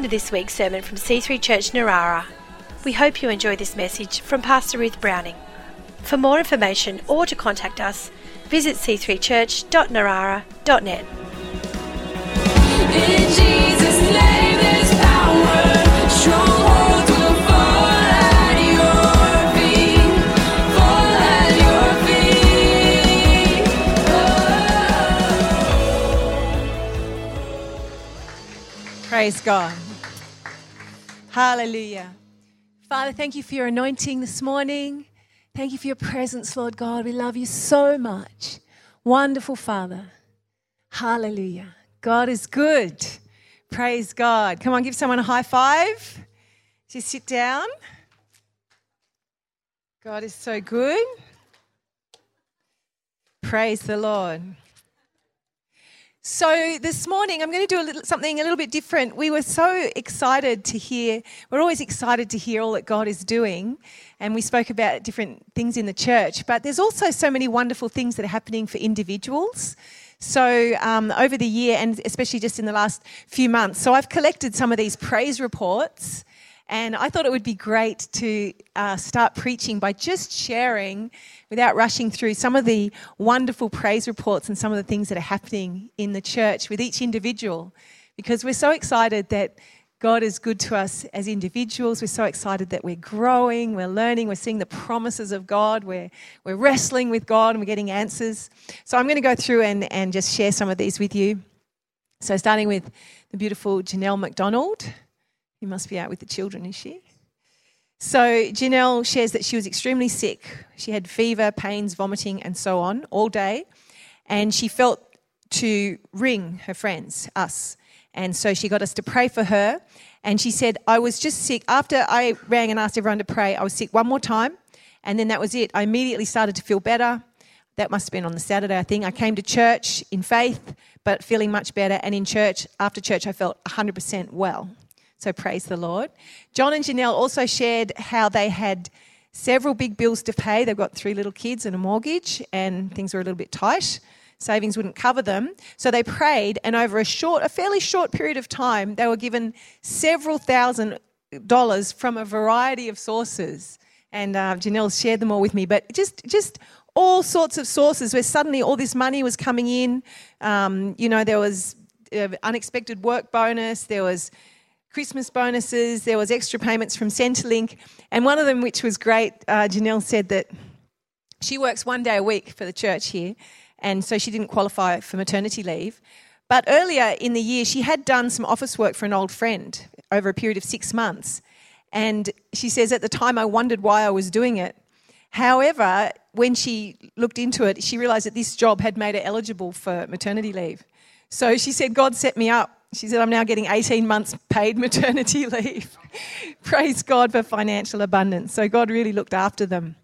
Welcome to this week's sermon from C3 Church Narara. We hope you enjoy this message from Pastor Ruth Browning. For more information or to contact us, visit c3church.narara.net. In Jesus' name there's power. Strongholds will fall at your feet. Fall at your feet. Oh. Praise God. Hallelujah. Father, thank you for your anointing this morning. Thank you for your presence, Lord God. We love you so much. Wonderful Father. Hallelujah. God is good. Praise God. Come on, give someone a high five. Just sit down. God is so good. Praise the Lord. So this morning, I'm going to do a little, something a little bit different. We were so excited to hear. We're always excited to hear all that God is doing, and we spoke about different things in the church. But there's also so many wonderful things that are happening for individuals. So um, over the year, and especially just in the last few months, so I've collected some of these praise reports. And I thought it would be great to uh, start preaching by just sharing, without rushing through, some of the wonderful praise reports and some of the things that are happening in the church with each individual. Because we're so excited that God is good to us as individuals. We're so excited that we're growing, we're learning, we're seeing the promises of God, we're, we're wrestling with God and we're getting answers. So I'm going to go through and, and just share some of these with you. So, starting with the beautiful Janelle McDonald. You must be out with the children, is she? So, Janelle shares that she was extremely sick. She had fever, pains, vomiting, and so on all day. And she felt to ring her friends, us. And so she got us to pray for her. And she said, I was just sick. After I rang and asked everyone to pray, I was sick one more time. And then that was it. I immediately started to feel better. That must have been on the Saturday, I think. I came to church in faith, but feeling much better. And in church, after church, I felt 100% well. So praise the Lord. John and Janelle also shared how they had several big bills to pay. They've got three little kids and a mortgage, and things were a little bit tight. Savings wouldn't cover them. So they prayed, and over a short, a fairly short period of time, they were given several thousand dollars from a variety of sources. And uh, Janelle shared them all with me, but just, just all sorts of sources where suddenly all this money was coming in. Um, you know, there was uh, unexpected work bonus, there was Christmas bonuses, there was extra payments from Centrelink, and one of them, which was great, uh, Janelle said that she works one day a week for the church here, and so she didn't qualify for maternity leave. But earlier in the year, she had done some office work for an old friend over a period of six months. And she says, at the time, I wondered why I was doing it. However, when she looked into it, she realized that this job had made her eligible for maternity leave. So she said, God set me up. She said, I'm now getting 18 months paid maternity leave. Praise God for financial abundance. So God really looked after them.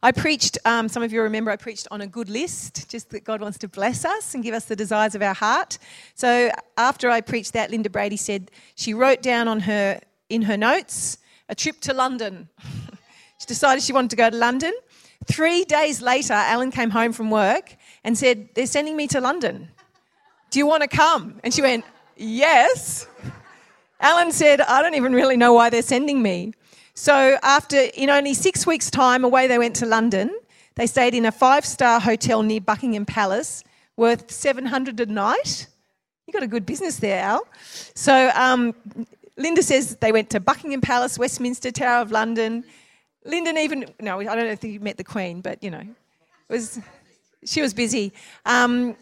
I preached, um, some of you remember, I preached on a good list, just that God wants to bless us and give us the desires of our heart. So after I preached that, Linda Brady said she wrote down on her, in her notes, a trip to London. she decided she wanted to go to London. Three days later, Alan came home from work and said, They're sending me to London. Do you want to come? And she went, Yes. Alan said, I don't even really know why they're sending me. So, after in only six weeks' time, away they went to London. They stayed in a five star hotel near Buckingham Palace, worth 700 a night. You got a good business there, Al. So, um, Linda says they went to Buckingham Palace, Westminster, Tower of London. Linda even, no, I don't know if you met the Queen, but you know, it was, she was busy. Um,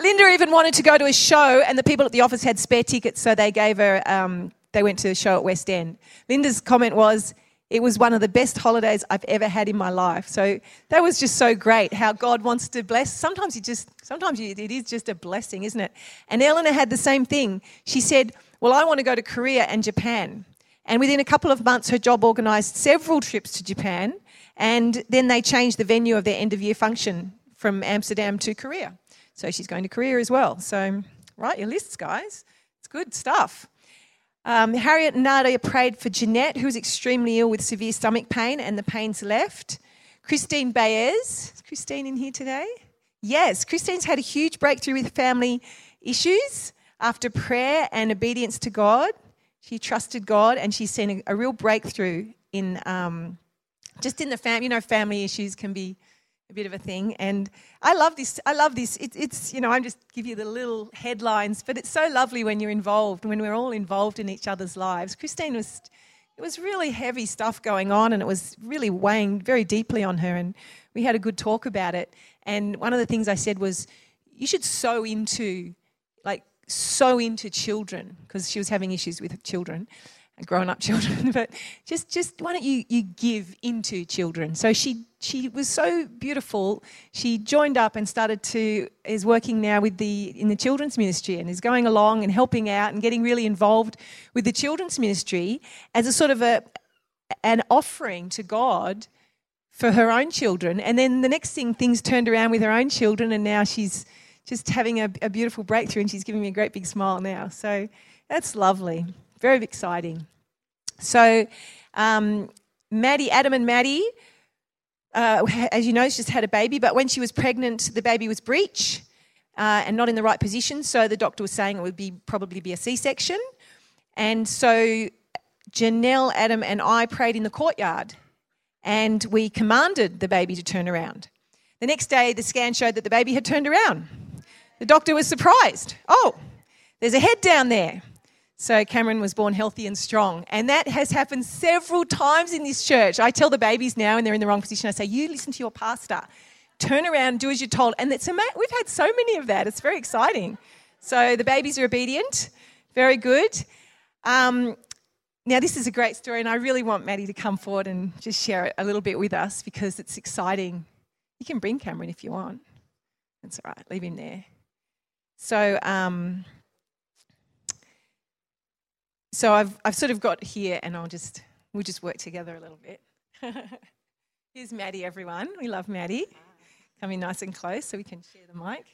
Linda even wanted to go to a show, and the people at the office had spare tickets, so they gave her. Um, they went to the show at West End. Linda's comment was, "It was one of the best holidays I've ever had in my life." So that was just so great. How God wants to bless. Sometimes you just, sometimes you, it is just a blessing, isn't it? And Eleanor had the same thing. She said, "Well, I want to go to Korea and Japan." And within a couple of months, her job organised several trips to Japan, and then they changed the venue of their end of year function from Amsterdam to Korea. So she's going to Korea as well. So write your lists, guys. It's good stuff. Um, Harriet and Nadia prayed for Jeanette, who was extremely ill with severe stomach pain, and the pains left. Christine Baez. Is Christine in here today? Yes, Christine's had a huge breakthrough with family issues. after prayer and obedience to God, she trusted God and she's seen a, a real breakthrough in um, just in the family. You know, family issues can be a bit of a thing. And I love this. I love this. It, it's, you know, I'm just give you the little headlines, but it's so lovely when you're involved, when we're all involved in each other's lives. Christine was, it was really heavy stuff going on and it was really weighing very deeply on her. And we had a good talk about it. And one of the things I said was, you should sew into, like, sew into children because she was having issues with children grown up children but just just why don't you you give into children? So she she was so beautiful. She joined up and started to is working now with the in the children's ministry and is going along and helping out and getting really involved with the children's ministry as a sort of a an offering to God for her own children. And then the next thing things turned around with her own children and now she's just having a, a beautiful breakthrough and she's giving me a great big smile now. So that's lovely very exciting. So, um, Maddie, Adam and Maddie, uh, as you know, just had a baby, but when she was pregnant, the baby was breech uh, and not in the right position. So the doctor was saying it would be probably be a C-section. And so Janelle, Adam, and I prayed in the courtyard, and we commanded the baby to turn around. The next day, the scan showed that the baby had turned around. The doctor was surprised. Oh, there's a head down there. So Cameron was born healthy and strong. And that has happened several times in this church. I tell the babies now when they're in the wrong position, I say, You listen to your pastor. Turn around, do as you're told. And it's ama- we've had so many of that. It's very exciting. So the babies are obedient. Very good. Um, now, this is a great story, and I really want Maddie to come forward and just share it a little bit with us because it's exciting. You can bring Cameron if you want. That's all right, leave him there. So, um, so I've, I've sort of got here and I'll just, we'll just work together a little bit. Here's Maddie, everyone. We love Maddie. Coming nice and close so we can share the mic.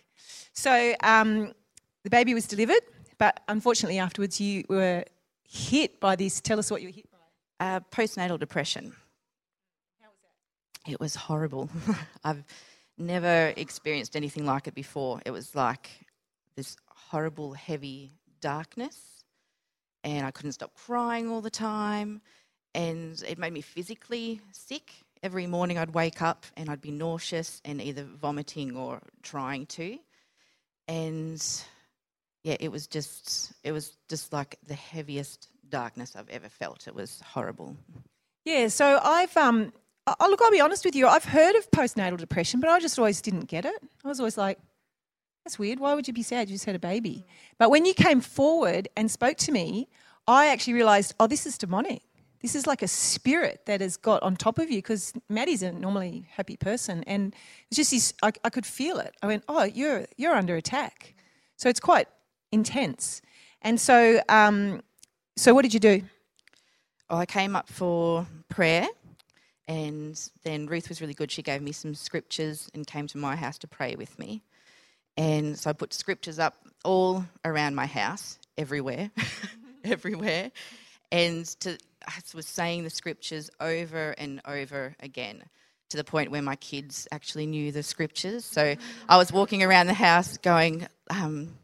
So um, the baby was delivered, but unfortunately afterwards you were hit by this. Tell us what you were hit by. Uh, postnatal depression. How was that? It was horrible. I've never experienced anything like it before. It was like this horrible, heavy darkness, and I couldn't stop crying all the time, and it made me physically sick. Every morning I'd wake up and I'd be nauseous and either vomiting or trying to. And yeah, it was just it was just like the heaviest darkness I've ever felt. It was horrible. Yeah, so I've, um, I- look, I'll be honest with you, I've heard of postnatal depression, but I just always didn't get it. I was always like, that's weird. Why would you be sad? You just had a baby. But when you came forward and spoke to me, I actually realized, oh, this is demonic. This is like a spirit that has got on top of you because Maddie's a normally happy person. And it's just this, I, I could feel it. I went, oh, you're, you're under attack. So it's quite intense. And so, um, so what did you do? I came up for prayer, and then Ruth was really good. She gave me some scriptures and came to my house to pray with me. And so I put scriptures up all around my house, everywhere, everywhere. And to, I was saying the scriptures over and over again to the point where my kids actually knew the scriptures. So I was walking around the house going, um,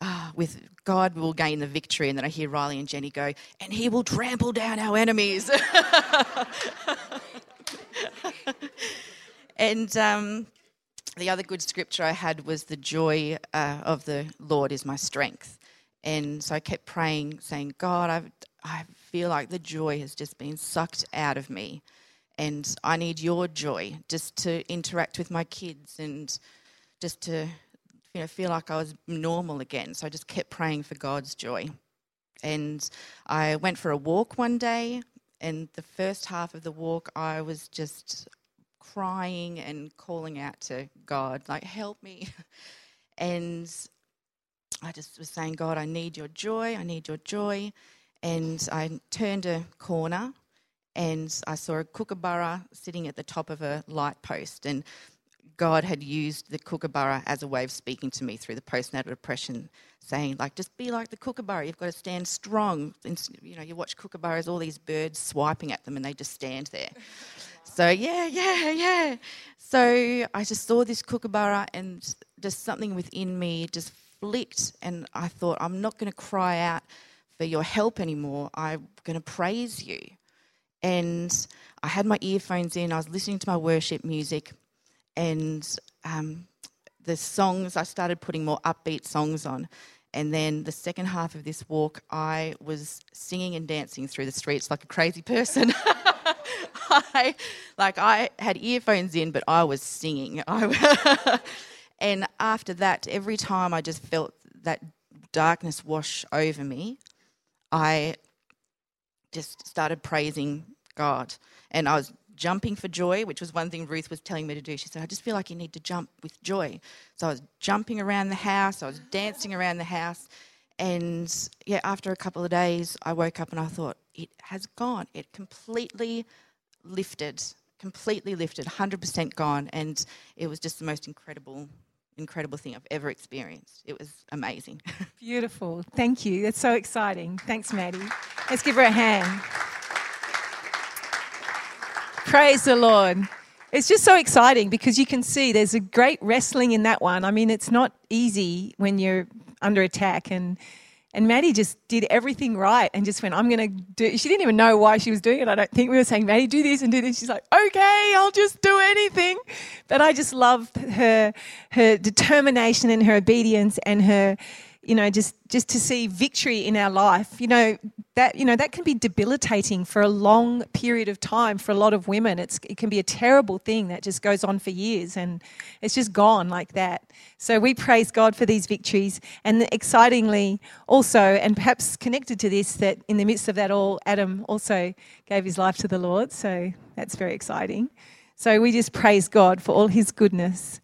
ah, with God will gain the victory. And then I hear Riley and Jenny go, and he will trample down our enemies. and um, the other good scripture I had was the joy uh, of the Lord is my strength. And so I kept praying, saying, God, I've, I feel like the joy has just been sucked out of me. And I need your joy just to interact with my kids and just to you know, feel like I was normal again. So I just kept praying for God's joy. And I went for a walk one day, and the first half of the walk, I was just crying and calling out to God, like, help me. And I just was saying, God, I need your joy, I need your joy. And I turned a corner and I saw a kookaburra sitting at the top of a light post. And God had used the kookaburra as a way of speaking to me through the postnatal depression, saying, like, just be like the kookaburra. You've got to stand strong. And, you know, you watch kookaburras, all these birds swiping at them, and they just stand there. So, yeah, yeah, yeah. So I just saw this kookaburra, and just something within me just flicked, and I thought, I'm not going to cry out for your help anymore. I'm going to praise you. And I had my earphones in, I was listening to my worship music, and um, the songs, I started putting more upbeat songs on. And then the second half of this walk, I was singing and dancing through the streets like a crazy person. I, like I had earphones in, but I was singing. I, and after that, every time I just felt that darkness wash over me, I just started praising God. And I was jumping for joy, which was one thing Ruth was telling me to do. She said, I just feel like you need to jump with joy. So I was jumping around the house, I was dancing around the house. And yeah, after a couple of days, I woke up and I thought, it has gone. It completely lifted, completely lifted, 100% gone. And it was just the most incredible, incredible thing I've ever experienced. It was amazing. Beautiful. Thank you. That's so exciting. Thanks, Maddie. Let's give her a hand. Praise the Lord. It's just so exciting because you can see there's a great wrestling in that one. I mean, it's not easy when you're under attack and and Maddie just did everything right and just went, I'm going to do She didn't even know why she was doing it. I don't think we were saying, Maddie, do this and do this. She's like, okay, I'll just do anything. But I just love her, her determination and her obedience and her, you know, just, just to see victory in our life. You know, that, you know, that can be debilitating for a long period of time for a lot of women. It's, it can be a terrible thing that just goes on for years and it's just gone like that. So we praise God for these victories. And excitingly, also, and perhaps connected to this, that in the midst of that all, Adam also gave his life to the Lord. So that's very exciting. So we just praise God for all his goodness.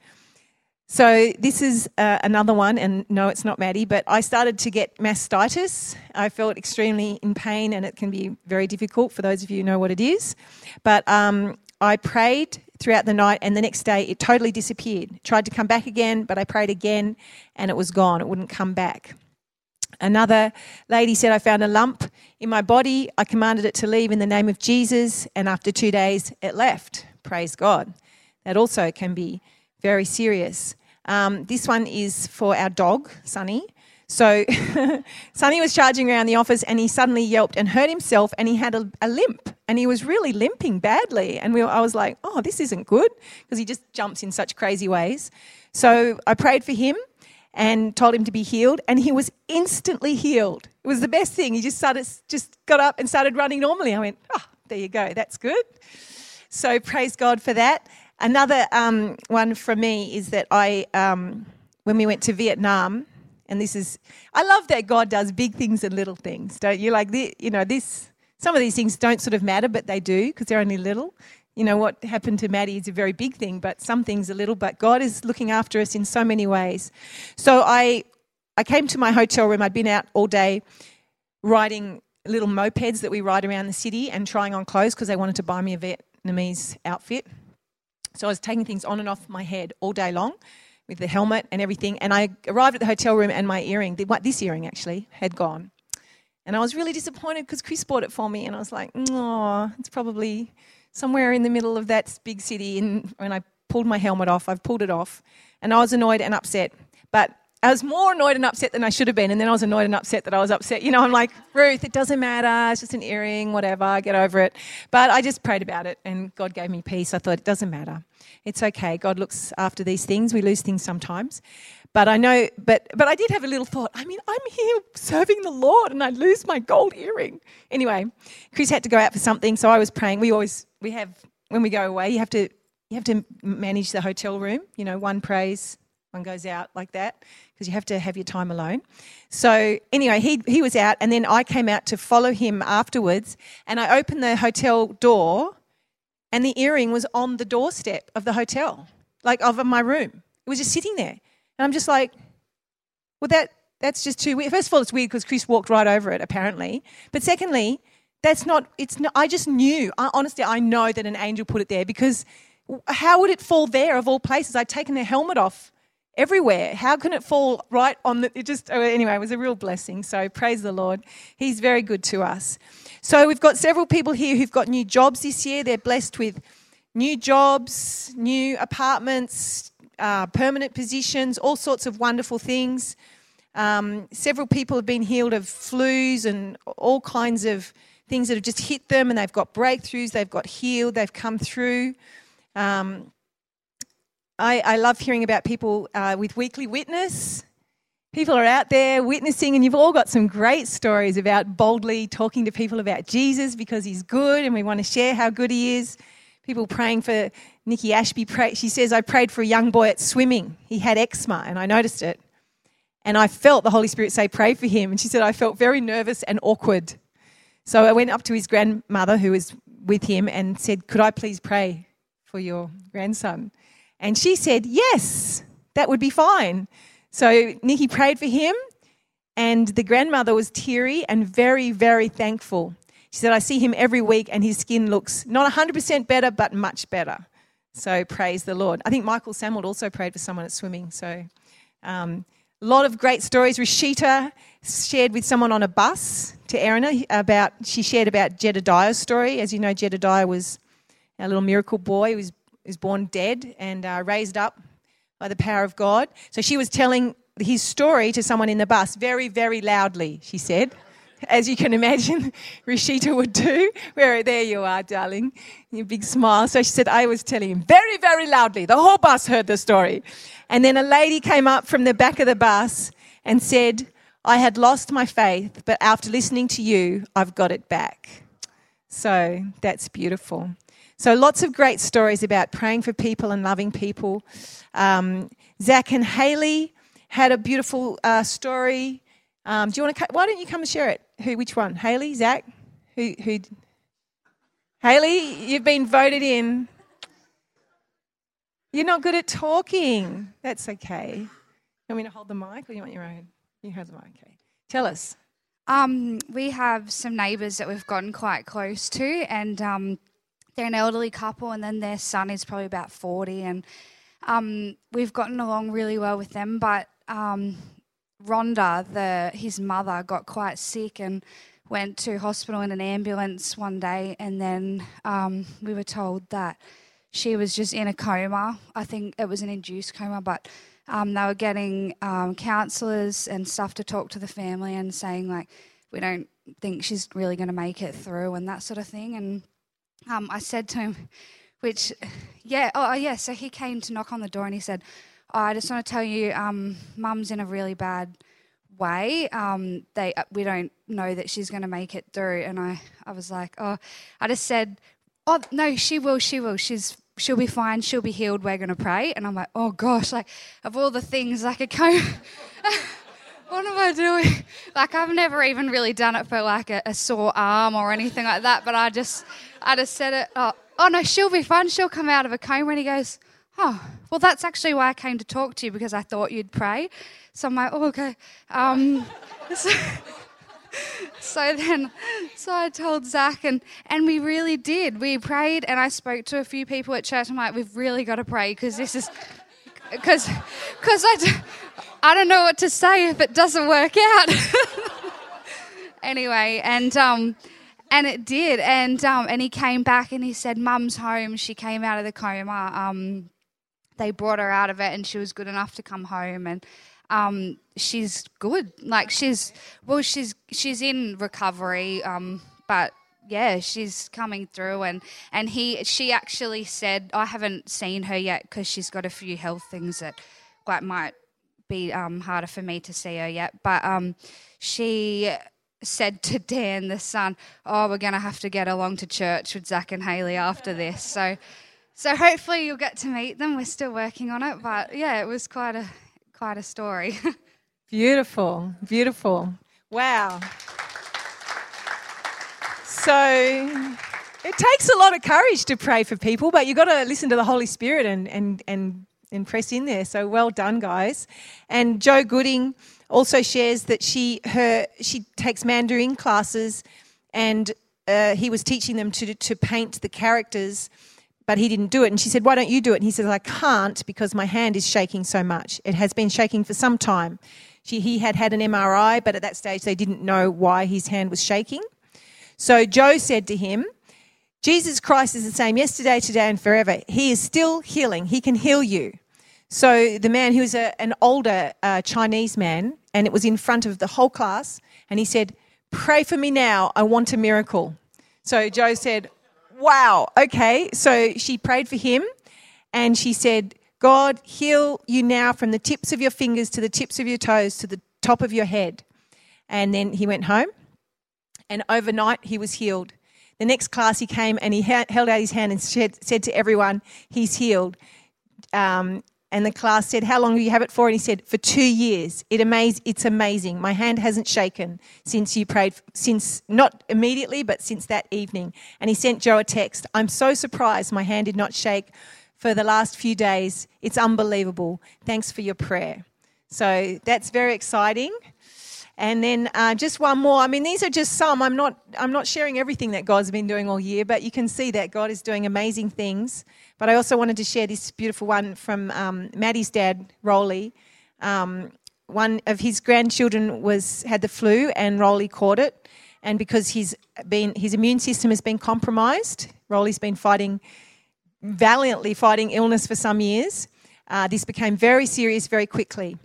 So this is uh, another one, and no, it's not Maddie, but I started to get mastitis. I felt extremely in pain, and it can be very difficult for those of you who know what it is. But um, I prayed throughout the night, and the next day it totally disappeared. Tried to come back again, but I prayed again, and it was gone. It wouldn't come back. Another lady said, I found a lump in my body. I commanded it to leave in the name of Jesus, and after two days, it left. Praise God. That also can be very serious. Um, this one is for our dog, Sunny. So Sunny was charging around the office and he suddenly yelped and hurt himself and he had a, a limp and he was really limping badly. And we, I was like, oh, this isn't good because he just jumps in such crazy ways. So I prayed for him and told him to be healed and he was instantly healed. It was the best thing. He just started, just got up and started running normally. I went, oh, there you go. That's good. So praise God for that. Another um, one from me is that I, um, when we went to Vietnam, and this is, I love that God does big things and little things, don't you? Like, the, you know, this, some of these things don't sort of matter, but they do because they're only little. You know, what happened to Maddie is a very big thing, but some things are little, but God is looking after us in so many ways. So I, I came to my hotel room, I'd been out all day riding little mopeds that we ride around the city and trying on clothes because they wanted to buy me a Vietnamese outfit. So I was taking things on and off my head all day long with the helmet and everything. And I arrived at the hotel room and my earring, this earring actually, had gone. And I was really disappointed because Chris bought it for me. And I was like, oh, it's probably somewhere in the middle of that big city. And when I pulled my helmet off, I've pulled it off. And I was annoyed and upset. But I was more annoyed and upset than I should have been. And then I was annoyed and upset that I was upset. You know, I'm like, Ruth, it doesn't matter. It's just an earring, whatever, get over it. But I just prayed about it and God gave me peace. I thought, it doesn't matter. It's okay. God looks after these things. We lose things sometimes. But I know, but but I did have a little thought. I mean, I'm here serving the Lord and I lose my gold earring. Anyway, Chris had to go out for something, so I was praying. We always we have when we go away, you have to you have to manage the hotel room. You know, one prays, one goes out like that because you have to have your time alone. So anyway, he he was out, and then I came out to follow him afterwards, and I opened the hotel door, and the earring was on the doorstep of the hotel, like of my room. It was just sitting there, and I'm just like, well, that that's just too weird. First of all, it's weird because Chris walked right over it, apparently. But secondly, that's not. It's not. I just knew. I, honestly, I know that an angel put it there because how would it fall there of all places? I'd taken the helmet off everywhere. How can it fall right on the? It just oh, anyway. It was a real blessing. So praise the Lord. He's very good to us. So we've got several people here who've got new jobs this year. They're blessed with new jobs, new apartments, uh, permanent positions, all sorts of wonderful things. Um, several people have been healed of flus and all kinds of things that have just hit them, and they've got breakthroughs, they've got healed, they've come through. Um, I, I love hearing about people uh, with weekly witness. People are out there witnessing, and you've all got some great stories about boldly talking to people about Jesus because he's good, and we want to share how good he is. People praying for Nikki Ashby. Pray, she says, I prayed for a young boy at swimming. He had eczema, and I noticed it. And I felt the Holy Spirit say, Pray for him. And she said, I felt very nervous and awkward. So I went up to his grandmother, who was with him, and said, Could I please pray for your grandson? And she said, Yes, that would be fine. So Nikki prayed for him, and the grandmother was teary and very, very thankful. She said, I see him every week, and his skin looks not 100% better, but much better. So praise the Lord. I think Michael Samuel also prayed for someone at swimming. So um, a lot of great stories. Rashita shared with someone on a bus to Erina about, she shared about Jedediah's story. As you know, Jedediah was a little miracle boy who was, was born dead and uh, raised up by the power of God. So she was telling his story to someone in the bus very, very loudly, she said. As you can imagine, Rashita would do. Where there you are, darling. Your big smile. So she said, I was telling him very, very loudly. The whole bus heard the story. And then a lady came up from the back of the bus and said, I had lost my faith, but after listening to you, I've got it back. So that's beautiful. So lots of great stories about praying for people and loving people. Um, Zach and Haley had a beautiful uh, story. Um, do you want to? Why don't you come and share it? Who? Which one? Haley? Zach? Who? Who? Haley, you've been voted in. You're not good at talking. That's okay. You want me to hold the mic, or you want your own? You hold the mic. Okay. Tell us. Um, we have some neighbours that we've gotten quite close to, and um, they're an elderly couple, and then their son is probably about 40, and um, we've gotten along really well with them. But um, Rhonda, the his mother, got quite sick and went to hospital in an ambulance one day, and then um, we were told that she was just in a coma. I think it was an induced coma, but um, they were getting um, counsellors and stuff to talk to the family and saying like, we don't think she's really going to make it through and that sort of thing. And um, I said to him, which, yeah, oh yeah. So he came to knock on the door and he said, oh, I just want to tell you, um, Mum's in a really bad way. Um, they uh, we don't know that she's going to make it through. And I I was like, oh, I just said, oh no, she will, she will. She's she'll be fine. She'll be healed. We're going to pray. And I'm like, oh gosh, like of all the things I could go. What am I doing? Like I've never even really done it for like a, a sore arm or anything like that. But I just, I just said it. Oh, oh no, she'll be fine. She'll come out of a coma. And he goes, oh, well, that's actually why I came to talk to you because I thought you'd pray. So I'm like, oh, okay. Um, so, so then, so I told Zach, and, and we really did. We prayed, and I spoke to a few people at church. I'm like, we've really got to pray because this is, because, because I, d- I don't know what to say if it doesn't work out. anyway, and um, and it did, and um, and he came back and he said, "Mum's home. She came out of the coma. Um, they brought her out of it, and she was good enough to come home, and um, she's good. Like she's well, she's she's in recovery, um, but." Yeah, she's coming through, and and he she actually said I haven't seen her yet because she's got a few health things that like might be um, harder for me to see her yet. But um, she said to Dan, the son, "Oh, we're to have to get along to church with Zach and Haley after this." So, so hopefully you'll get to meet them. We're still working on it, but yeah, it was quite a quite a story. Beautiful, beautiful. Wow. So it takes a lot of courage to pray for people, but you've got to listen to the Holy Spirit and, and, and, and press in there. So well done, guys. And Joe Gooding also shares that she her she takes Mandarin classes, and uh, he was teaching them to to paint the characters, but he didn't do it. And she said, "Why don't you do it?" And he says, "I can't because my hand is shaking so much. It has been shaking for some time." She, he had had an MRI, but at that stage they didn't know why his hand was shaking. So Joe said to him, Jesus Christ is the same yesterday, today, and forever. He is still healing. He can heal you. So the man, who was a, an older uh, Chinese man, and it was in front of the whole class. And he said, Pray for me now. I want a miracle. So Joe said, Wow, okay. So she prayed for him and she said, God, heal you now from the tips of your fingers to the tips of your toes to the top of your head. And then he went home and overnight he was healed. The next class he came and he ha- held out his hand and said, said to everyone, He's healed. Um, and the class said, How long do you have it for? And he said, For two years. It amaze, it's amazing. My hand hasn't shaken since you prayed, since not immediately, but since that evening. And he sent Joe a text. I'm so surprised my hand did not shake for the last few days. It's unbelievable. Thanks for your prayer. So that's very exciting. And then uh, just one more. I mean, these are just some. I'm not. I'm not sharing everything that God's been doing all year, but you can see that God is doing amazing things. But I also wanted to share this beautiful one from um, Maddie's dad, Rolly. Um, one of his grandchildren was had the flu, and Rolly caught it. And because he's been his immune system has been compromised, Rolly's been fighting valiantly fighting illness for some years. Uh, this became very serious very quickly.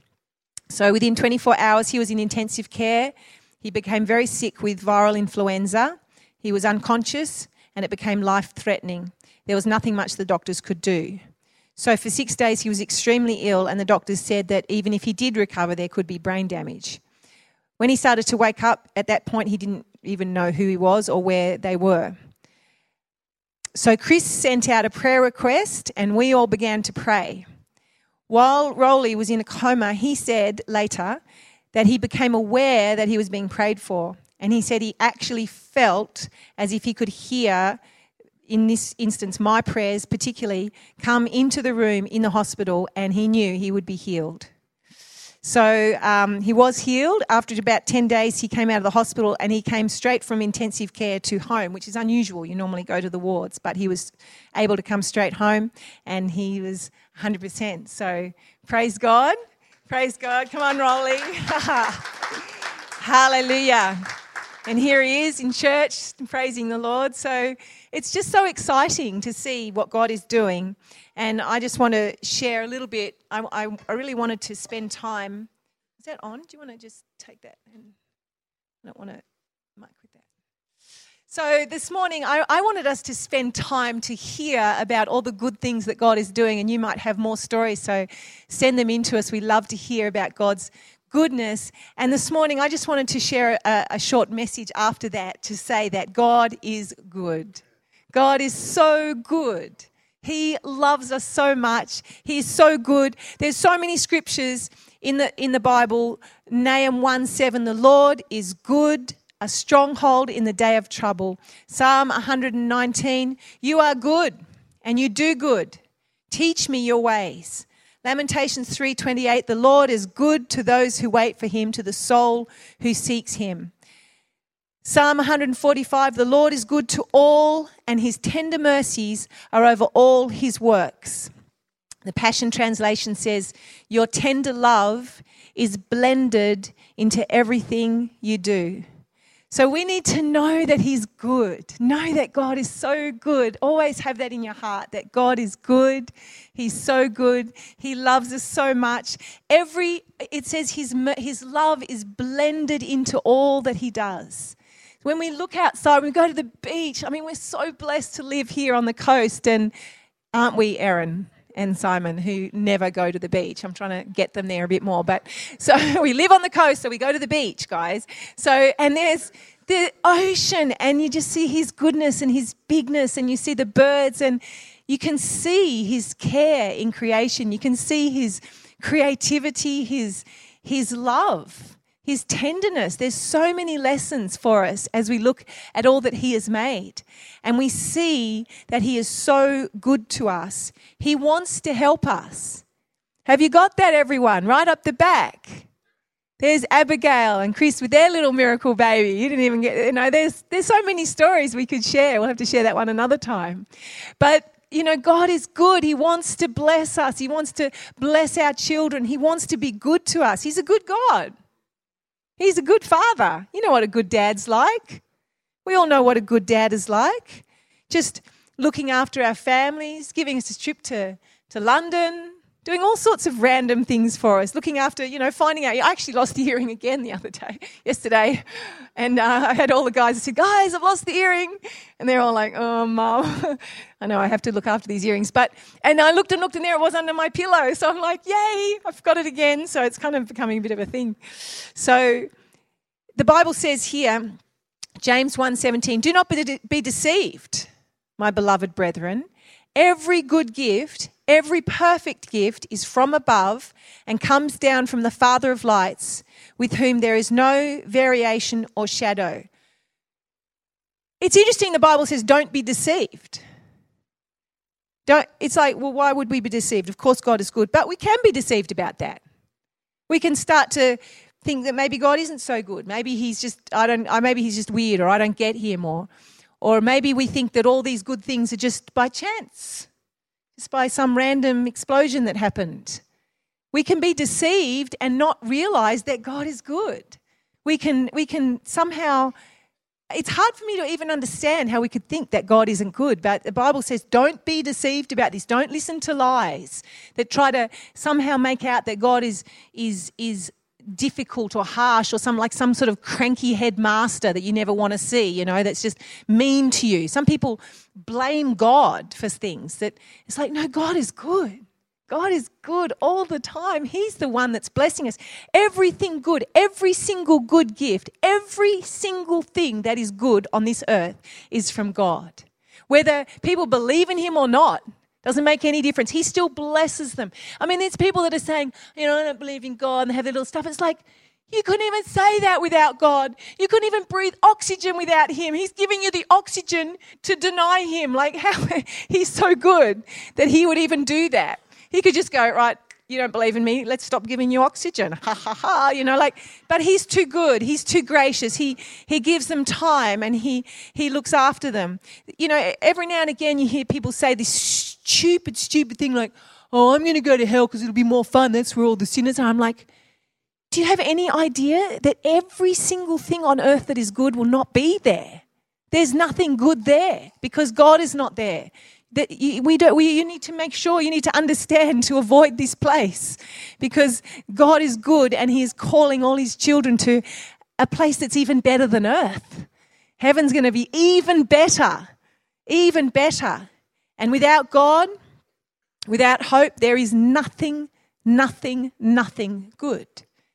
So within 24 hours, he was in intensive care. He became very sick with viral influenza. He was unconscious and it became life threatening. There was nothing much the doctors could do. So for six days, he was extremely ill, and the doctors said that even if he did recover, there could be brain damage. When he started to wake up, at that point, he didn't even know who he was or where they were. So Chris sent out a prayer request, and we all began to pray. While Rolly was in a coma, he said later that he became aware that he was being prayed for. And he said he actually felt as if he could hear, in this instance, my prayers particularly, come into the room in the hospital, and he knew he would be healed. So um, he was healed. After about 10 days, he came out of the hospital and he came straight from intensive care to home, which is unusual. You normally go to the wards, but he was able to come straight home and he was 100%. So praise God. Praise God. Come on, Rolly. Hallelujah. And here he is in church praising the Lord. So it's just so exciting to see what God is doing. And I just want to share a little bit. I, I, I really wanted to spend time. Is that on? Do you want to just take that? And I don't want to. So this morning, I, I wanted us to spend time to hear about all the good things that God is doing. And you might have more stories, so send them in to us. We love to hear about God's goodness. And this morning, I just wanted to share a, a short message after that to say that God is good. God is so good. He loves us so much. He is so good. There's so many scriptures in the in the Bible. Nahum 1 7, the Lord is good, a stronghold in the day of trouble. Psalm 119, you are good and you do good. Teach me your ways. Lamentations 3:28 The Lord is good to those who wait for him to the soul who seeks him. Psalm 145 The Lord is good to all and his tender mercies are over all his works. The Passion Translation says your tender love is blended into everything you do. So we need to know that He's good. Know that God is so good. Always have that in your heart that God is good. He's so good. He loves us so much. Every it says His His love is blended into all that He does. When we look outside, we go to the beach. I mean, we're so blessed to live here on the coast, and aren't we, Erin? And Simon, who never go to the beach. I'm trying to get them there a bit more. But so we live on the coast, so we go to the beach, guys. So, and there's the ocean, and you just see his goodness and his bigness, and you see the birds, and you can see his care in creation. You can see his creativity, his, his love. His tenderness. There's so many lessons for us as we look at all that He has made. And we see that He is so good to us. He wants to help us. Have you got that, everyone? Right up the back. There's Abigail and Chris with their little miracle baby. You didn't even get, you know, there's, there's so many stories we could share. We'll have to share that one another time. But you know, God is good. He wants to bless us. He wants to bless our children. He wants to be good to us. He's a good God. He's a good father. You know what a good dad's like. We all know what a good dad is like. Just looking after our families, giving us a trip to, to London, doing all sorts of random things for us, looking after, you know, finding out. I actually lost the earring again the other day, yesterday. And uh, I had all the guys that said, Guys, I've lost the earring. And they're all like, Oh, mum. I know I have to look after these earrings. But, and I looked and looked, and there it was under my pillow. So I'm like, Yay, I've got it again. So it's kind of becoming a bit of a thing. So the Bible says here, James 1:17, do not be, be deceived, my beloved brethren. Every good gift, every perfect gift is from above and comes down from the Father of lights, with whom there is no variation or shadow. It's interesting the Bible says don't be deceived. Don't, it's like, well, why would we be deceived? Of course, God is good, but we can be deceived about that. We can start to think that maybe God isn't so good. Maybe he's just I don't maybe he's just weird or I don't get him or or maybe we think that all these good things are just by chance. Just by some random explosion that happened. We can be deceived and not realize that God is good. We can we can somehow it's hard for me to even understand how we could think that God isn't good, but the Bible says don't be deceived about this. Don't listen to lies that try to somehow make out that God is is is difficult or harsh or some like some sort of cranky headmaster that you never want to see, you know, that's just mean to you. Some people blame God for things that it's like, no, God is good. God is good all the time. He's the one that's blessing us. Everything good, every single good gift, every single thing that is good on this earth is from God. Whether people believe in Him or not, doesn't make any difference. He still blesses them. I mean, there's people that are saying, you know, I don't believe in God and they have their little stuff. It's like, you couldn't even say that without God. You couldn't even breathe oxygen without Him. He's giving you the oxygen to deny Him. Like, how He's so good that He would even do that. He could just go, right, you don't believe in me, let's stop giving you oxygen. Ha ha ha. You know, like, but he's too good. He's too gracious. He he gives them time and he he looks after them. You know, every now and again you hear people say this stupid, stupid thing like, oh, I'm gonna go to hell because it'll be more fun. That's where all the sinners are. I'm like, do you have any idea that every single thing on earth that is good will not be there? There's nothing good there because God is not there that you, we don't, we, you need to make sure, you need to understand to avoid this place because God is good and He is calling all His children to a place that's even better than earth. Heaven's going to be even better, even better. And without God, without hope, there is nothing, nothing, nothing good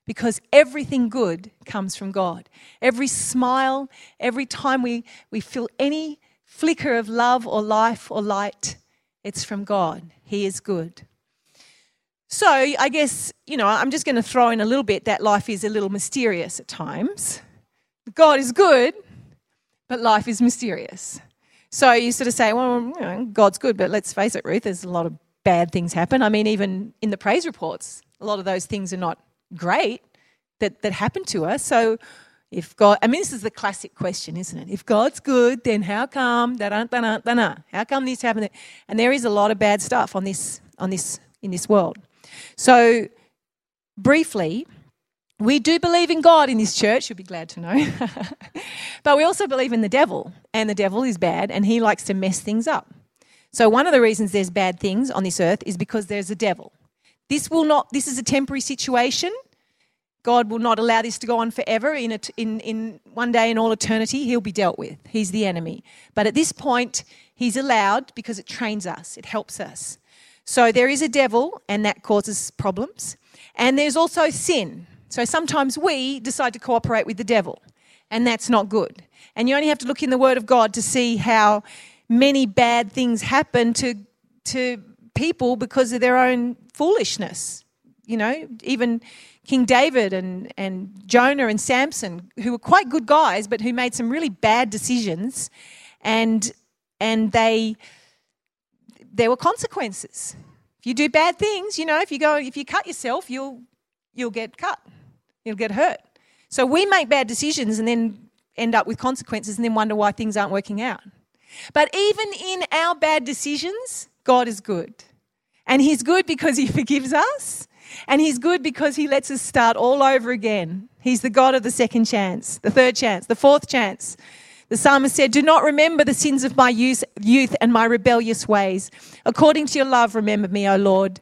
because everything good comes from God. Every smile, every time we, we feel any flicker of love or life or light, it's from God. He is good. So, I guess, you know, I'm just going to throw in a little bit that life is a little mysterious at times. God is good, but life is mysterious. So you sort of say, well, you know, God's good, but let's face it, Ruth, there's a lot of bad things happen. I mean, even in the praise reports, a lot of those things are not great that, that happen to us. So if God, I mean, this is the classic question, isn't it? If God's good, then how come da da da da How come this happened? And there is a lot of bad stuff on this on this in this world. So, briefly, we do believe in God in this church. You'll be glad to know, but we also believe in the devil, and the devil is bad, and he likes to mess things up. So, one of the reasons there's bad things on this earth is because there's a devil. This will not. This is a temporary situation. God will not allow this to go on forever. In, a, in, in one day in all eternity, he'll be dealt with. He's the enemy. But at this point, he's allowed because it trains us, it helps us. So there is a devil, and that causes problems. And there's also sin. So sometimes we decide to cooperate with the devil, and that's not good. And you only have to look in the Word of God to see how many bad things happen to, to people because of their own foolishness. You know, even King David and, and Jonah and Samson, who were quite good guys, but who made some really bad decisions, and and they there were consequences. If you do bad things, you know, if you go if you cut yourself, you'll you'll get cut. You'll get hurt. So we make bad decisions and then end up with consequences and then wonder why things aren't working out. But even in our bad decisions, God is good. And He's good because He forgives us. And He's good because He lets us start all over again. He's the God of the second chance, the third chance, the fourth chance. The psalmist said, Do not remember the sins of my youth, youth and my rebellious ways. According to your love, remember me, O Lord.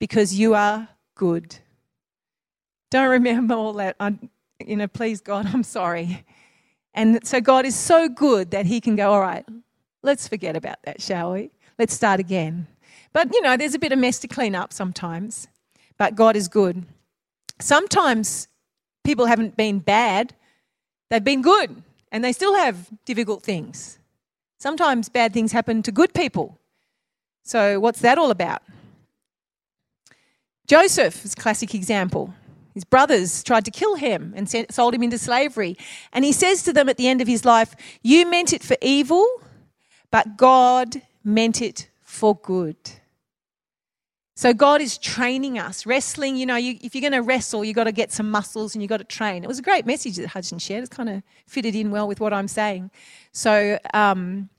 because you are good. Don't remember all that. I'm, you know, please, God, I'm sorry. And so God is so good that He can go, all right, let's forget about that, shall we? Let's start again. But, you know, there's a bit of mess to clean up sometimes, but God is good. Sometimes people haven't been bad, they've been good, and they still have difficult things. Sometimes bad things happen to good people. So, what's that all about? Joseph is a classic example. His brothers tried to kill him and sold him into slavery. And he says to them at the end of his life, You meant it for evil, but God meant it for good. So God is training us. Wrestling, you know, you, if you're going to wrestle, you've got to get some muscles and you've got to train. It was a great message that Hudson shared. It's kind of fitted in well with what I'm saying. So, um,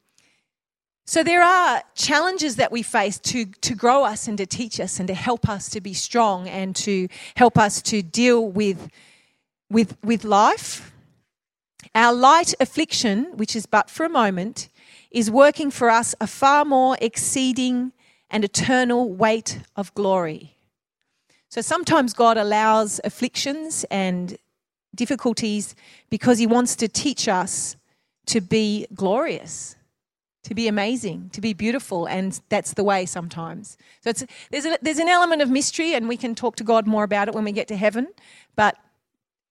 so there are challenges that we face to, to grow us and to teach us and to help us to be strong and to help us to deal with, with, with life. Our light affliction, which is but for a moment, is working for us a far more exceeding and eternal weight of glory. So sometimes God allows afflictions and difficulties because He wants to teach us to be glorious, to be amazing, to be beautiful, and that's the way sometimes. So it's, there's, a, there's an element of mystery, and we can talk to God more about it when we get to heaven, but,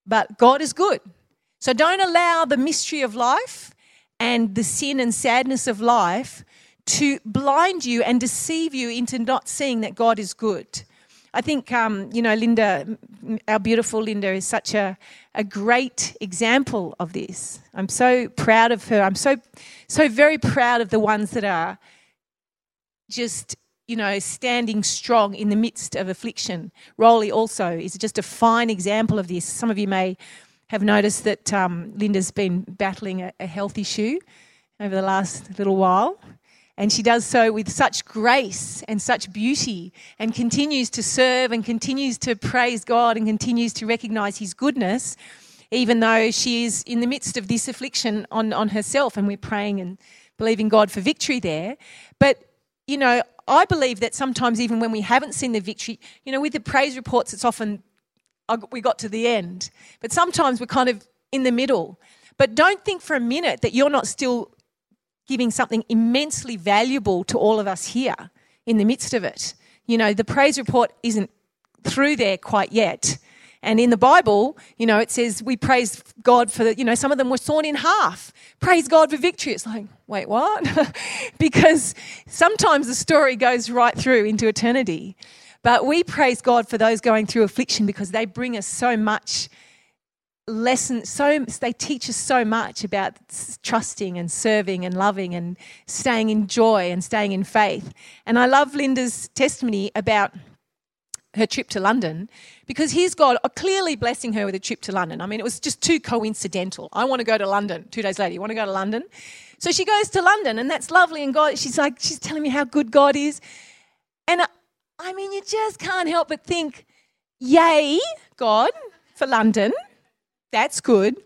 but God is good. So don't allow the mystery of life and the sin and sadness of life to blind you and deceive you into not seeing that God is good. I think, um, you know, Linda, our beautiful Linda, is such a, a great example of this. I'm so proud of her. I'm so, so very proud of the ones that are just, you know, standing strong in the midst of affliction. Rolly also is just a fine example of this. Some of you may have noticed that um, Linda's been battling a, a health issue over the last little while. And she does so with such grace and such beauty and continues to serve and continues to praise God and continues to recognize His goodness, even though she is in the midst of this affliction on, on herself. And we're praying and believing God for victory there. But, you know, I believe that sometimes, even when we haven't seen the victory, you know, with the praise reports, it's often uh, we got to the end. But sometimes we're kind of in the middle. But don't think for a minute that you're not still giving something immensely valuable to all of us here in the midst of it. You know, the praise report isn't through there quite yet. And in the Bible, you know, it says we praise God for, you know, some of them were sawn in half. Praise God for victory. It's like, wait, what? because sometimes the story goes right through into eternity. But we praise God for those going through affliction because they bring us so much lesson so they teach us so much about trusting and serving and loving and staying in joy and staying in faith. And i love linda's testimony about her trip to london because here's god clearly blessing her with a trip to london. I mean it was just too coincidental. I want to go to london. Two days later you want to go to london? So she goes to london and that's lovely and god she's like she's telling me how good god is. And I- i mean you just can't help but think yay god for london that's good.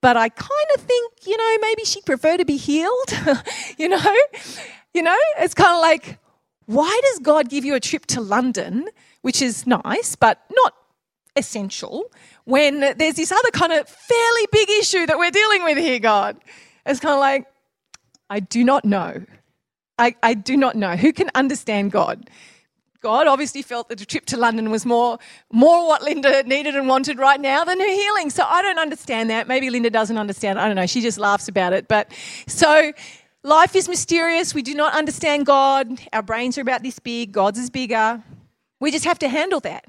But I kind of think, you know, maybe she'd prefer to be healed. you know? You know, it's kind of like, why does God give you a trip to London, which is nice, but not essential, when there's this other kind of fairly big issue that we're dealing with here, God? It's kind of like, I do not know. I, I do not know. Who can understand God? God obviously felt that a trip to London was more, more what Linda needed and wanted right now than her healing. So I don't understand that. Maybe Linda doesn't understand. I don't know. She just laughs about it. But so life is mysterious. We do not understand God. Our brains are about this big. God's is bigger. We just have to handle that.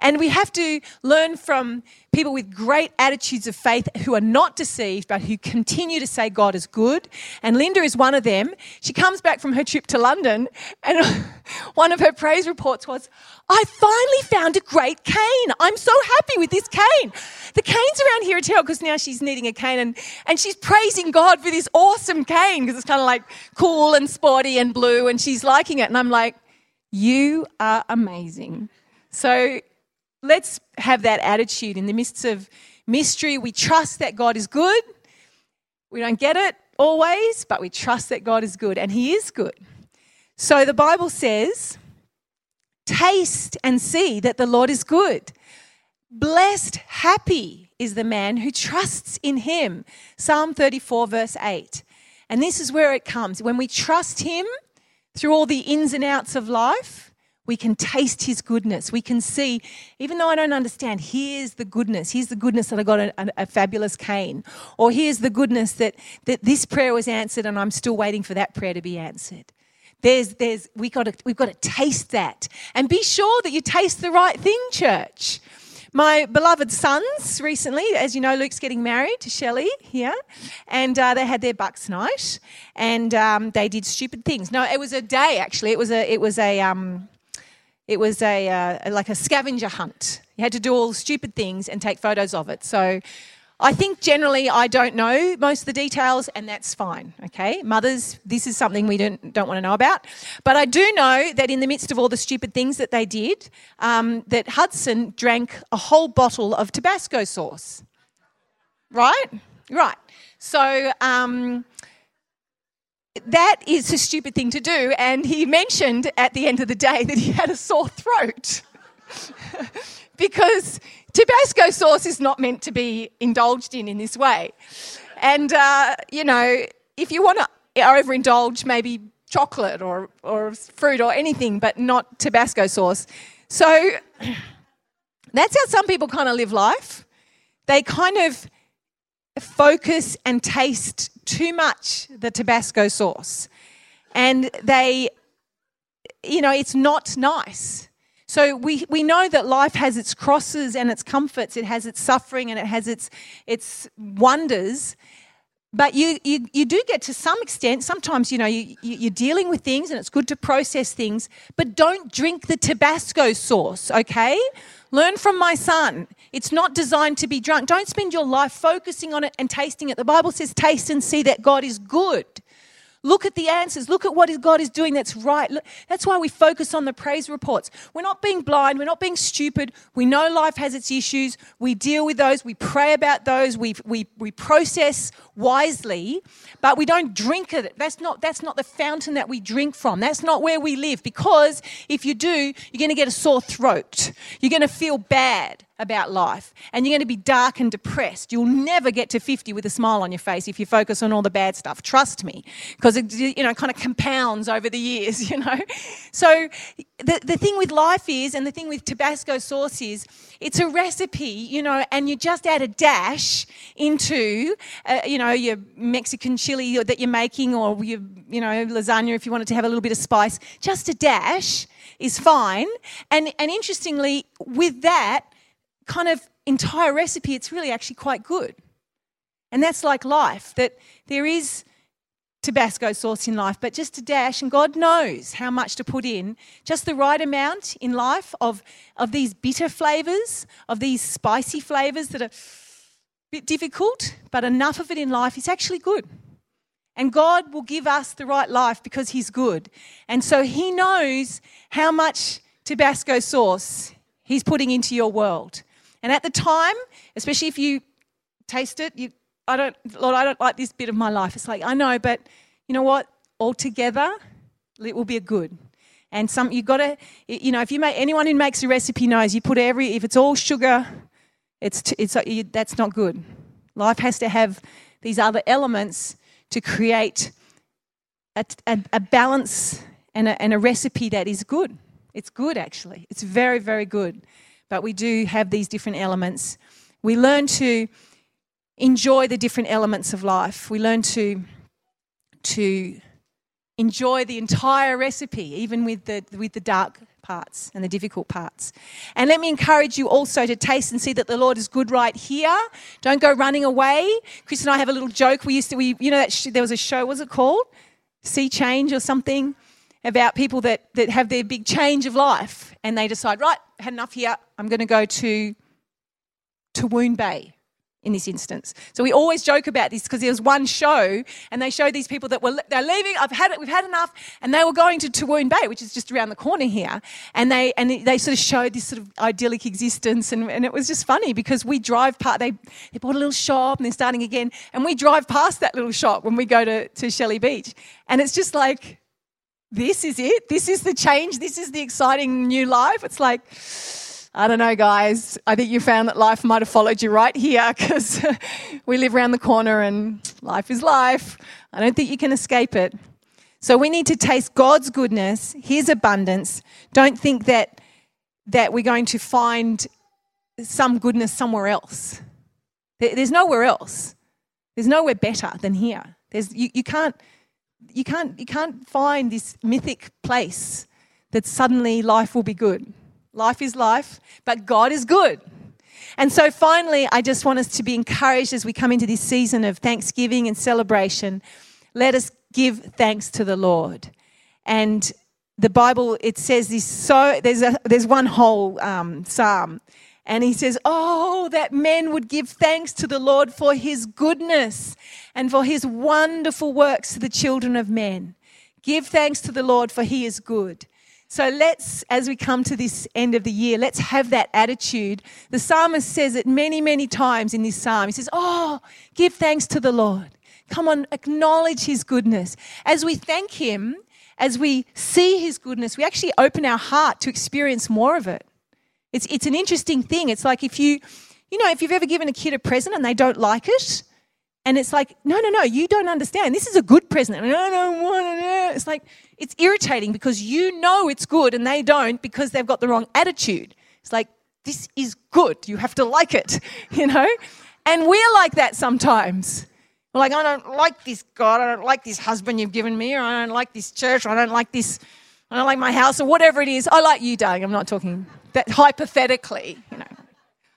And we have to learn from people with great attitudes of faith who are not deceived, but who continue to say God is good. And Linda is one of them. She comes back from her trip to London, and one of her praise reports was, I finally found a great cane. I'm so happy with this cane. The canes around here are terrible because now she's needing a cane, and, and she's praising God for this awesome cane because it's kind of like cool and sporty and blue, and she's liking it. And I'm like, you are amazing. So let's have that attitude in the midst of mystery. We trust that God is good. We don't get it always, but we trust that God is good, and He is good. So the Bible says Taste and see that the Lord is good. Blessed, happy is the man who trusts in him. Psalm 34, verse 8. And this is where it comes. When we trust him through all the ins and outs of life, we can taste his goodness. We can see, even though I don't understand, here's the goodness. Here's the goodness that I got a, a- fabulous cane. Or here's the goodness that, that this prayer was answered and I'm still waiting for that prayer to be answered. There's, there's, we got to, we've got to taste that. And be sure that you taste the right thing, church. My beloved sons recently, as you know, Luke's getting married to Shelley here, and uh, they had their bucks night, and um, they did stupid things. No, it was a day actually. It was a it was a um, it was a uh, like a scavenger hunt. You had to do all stupid things and take photos of it. So I think generally I don't know most of the details, and that's fine. Okay, mothers, this is something we don't don't want to know about. But I do know that in the midst of all the stupid things that they did, um, that Hudson drank a whole bottle of Tabasco sauce. Right, right. So. Um, that is a stupid thing to do. And he mentioned at the end of the day that he had a sore throat because Tabasco sauce is not meant to be indulged in in this way. And, uh, you know, if you want to overindulge, maybe chocolate or, or fruit or anything, but not Tabasco sauce. So that's how some people kind of live life. They kind of focus and taste too much the Tabasco sauce. And they, you know, it's not nice. So we, we know that life has its crosses and its comforts, it has its suffering and it has its, its wonders. But you, you, you do get to some extent, sometimes, you know, you, you, you're dealing with things and it's good to process things, but don't drink the Tabasco sauce, okay? Learn from my son. It's not designed to be drunk. Don't spend your life focusing on it and tasting it. The Bible says, taste and see that God is good. Look at the answers. Look at what God is doing that's right. That's why we focus on the praise reports. We're not being blind. We're not being stupid. We know life has its issues. We deal with those. We pray about those. We, we, we process wisely, but we don't drink it. That's not, that's not the fountain that we drink from. That's not where we live because if you do, you're going to get a sore throat. You're going to feel bad about life and you're going to be dark and depressed. You'll never get to 50 with a smile on your face if you focus on all the bad stuff. Trust me, because it you know kind of compounds over the years, you know. So the the thing with life is and the thing with Tabasco sauce is it's a recipe, you know, and you just add a dash into uh, you know your Mexican chili that you're making or your you know lasagna if you wanted to have a little bit of spice. Just a dash is fine. And and interestingly with that kind of entire recipe, it's really actually quite good. And that's like life, that there is Tabasco sauce in life, but just a dash, and God knows how much to put in, just the right amount in life of, of these bitter flavors, of these spicy flavors that are a bit difficult, but enough of it in life is actually good. And God will give us the right life because He's good. And so He knows how much Tabasco sauce He's putting into your world. And at the time, especially if you taste it, you, I don't, Lord, I don't like this bit of my life. It's like, I know, but you know what? Altogether, it will be a good. And some, you got to, you know, if you make, anyone who makes a recipe knows you put every, if it's all sugar, it's, t- it's, you, that's not good. Life has to have these other elements to create a, a, a balance and a, and a recipe that is good. It's good, actually. It's very, very good. But we do have these different elements. We learn to enjoy the different elements of life. We learn to, to enjoy the entire recipe, even with the, with the dark parts and the difficult parts. And let me encourage you also to taste and see that the Lord is good right here. Don't go running away. Chris and I have a little joke. We used to, we, you know, sh- there was a show, was it called? Sea Change or something? About people that, that have their big change of life and they decide, right, had enough here. I'm going to go to, to Woon Bay in this instance. So we always joke about this because there was one show and they showed these people that were they're leaving. I've had it. We've had enough, and they were going to Toowoon Bay, which is just around the corner here. And they and they sort of showed this sort of idyllic existence, and, and it was just funny because we drive past. They they bought a little shop and they're starting again, and we drive past that little shop when we go to to Shelley Beach, and it's just like this is it. This is the change. This is the exciting new life. It's like, I don't know, guys. I think you found that life might have followed you right here because we live around the corner and life is life. I don't think you can escape it. So we need to taste God's goodness, His abundance. Don't think that that we're going to find some goodness somewhere else. There's nowhere else. There's nowhere better than here. There's you, you can't you can't you can't find this mythic place that suddenly life will be good. Life is life, but God is good. And so finally, I just want us to be encouraged as we come into this season of thanksgiving and celebration. Let us give thanks to the Lord. And the Bible, it says this so, there's, a, there's one whole um, psalm. And he says, Oh, that men would give thanks to the Lord for his goodness and for his wonderful works to the children of men. Give thanks to the Lord for he is good. So let's, as we come to this end of the year, let's have that attitude. The psalmist says it many, many times in this psalm. He says, Oh, give thanks to the Lord. Come on, acknowledge his goodness. As we thank him, as we see his goodness, we actually open our heart to experience more of it. It's, it's an interesting thing. It's like if you, you know, if you've ever given a kid a present and they don't like it, and it's like, no, no, no, you don't understand. This is a good present. And I don't want it. It's like, it's irritating because you know it's good and they don't because they've got the wrong attitude. It's like, this is good. You have to like it, you know? And we're like that sometimes. We're like, I don't like this God. I don't like this husband you've given me, or I don't like this church, or I don't like this, I don't like my house, or whatever it is. I like you, darling. I'm not talking that hypothetically, you know.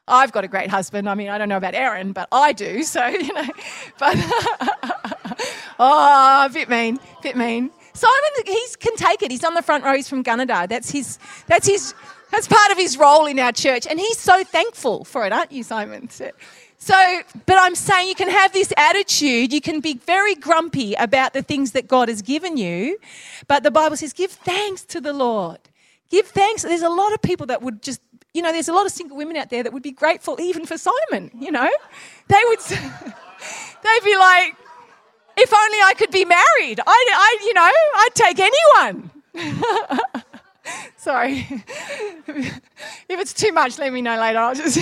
I've got a great husband. I mean, I don't know about Aaron, but I do. So, you know, but oh, a bit mean, a bit mean. Simon, he can take it. He's on the front row. He's from Gunnedah. That's his. That's his. That's part of his role in our church, and he's so thankful for it, aren't you, Simon? So, so, but I'm saying you can have this attitude. You can be very grumpy about the things that God has given you, but the Bible says, "Give thanks to the Lord." Give thanks. There's a lot of people that would just you know, there's a lot of single women out there that would be grateful even for Simon, you know. They would, they'd be like, if only I could be married. I, I you know, I'd take anyone. Sorry. if it's too much, let me know later. I'll just.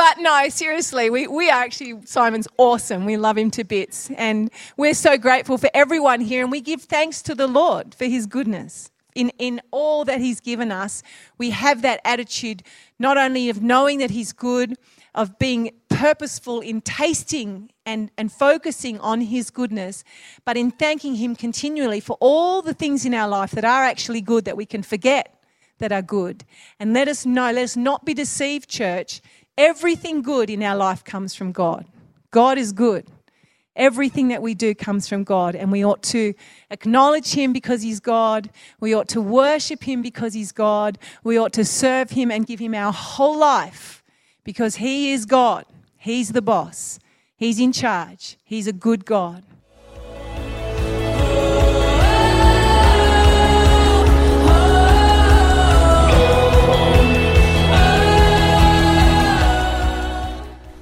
But no, seriously, we, we are actually, Simon's awesome. We love him to bits. And we're so grateful for everyone here. And we give thanks to the Lord for his goodness. In, in all that he's given us, we have that attitude not only of knowing that he's good, of being purposeful in tasting and, and focusing on his goodness, but in thanking him continually for all the things in our life that are actually good that we can forget that are good. And let us know, let us not be deceived, church. Everything good in our life comes from God. God is good. Everything that we do comes from God, and we ought to acknowledge Him because He's God. We ought to worship Him because He's God. We ought to serve Him and give Him our whole life because He is God. He's the boss, He's in charge. He's a good God.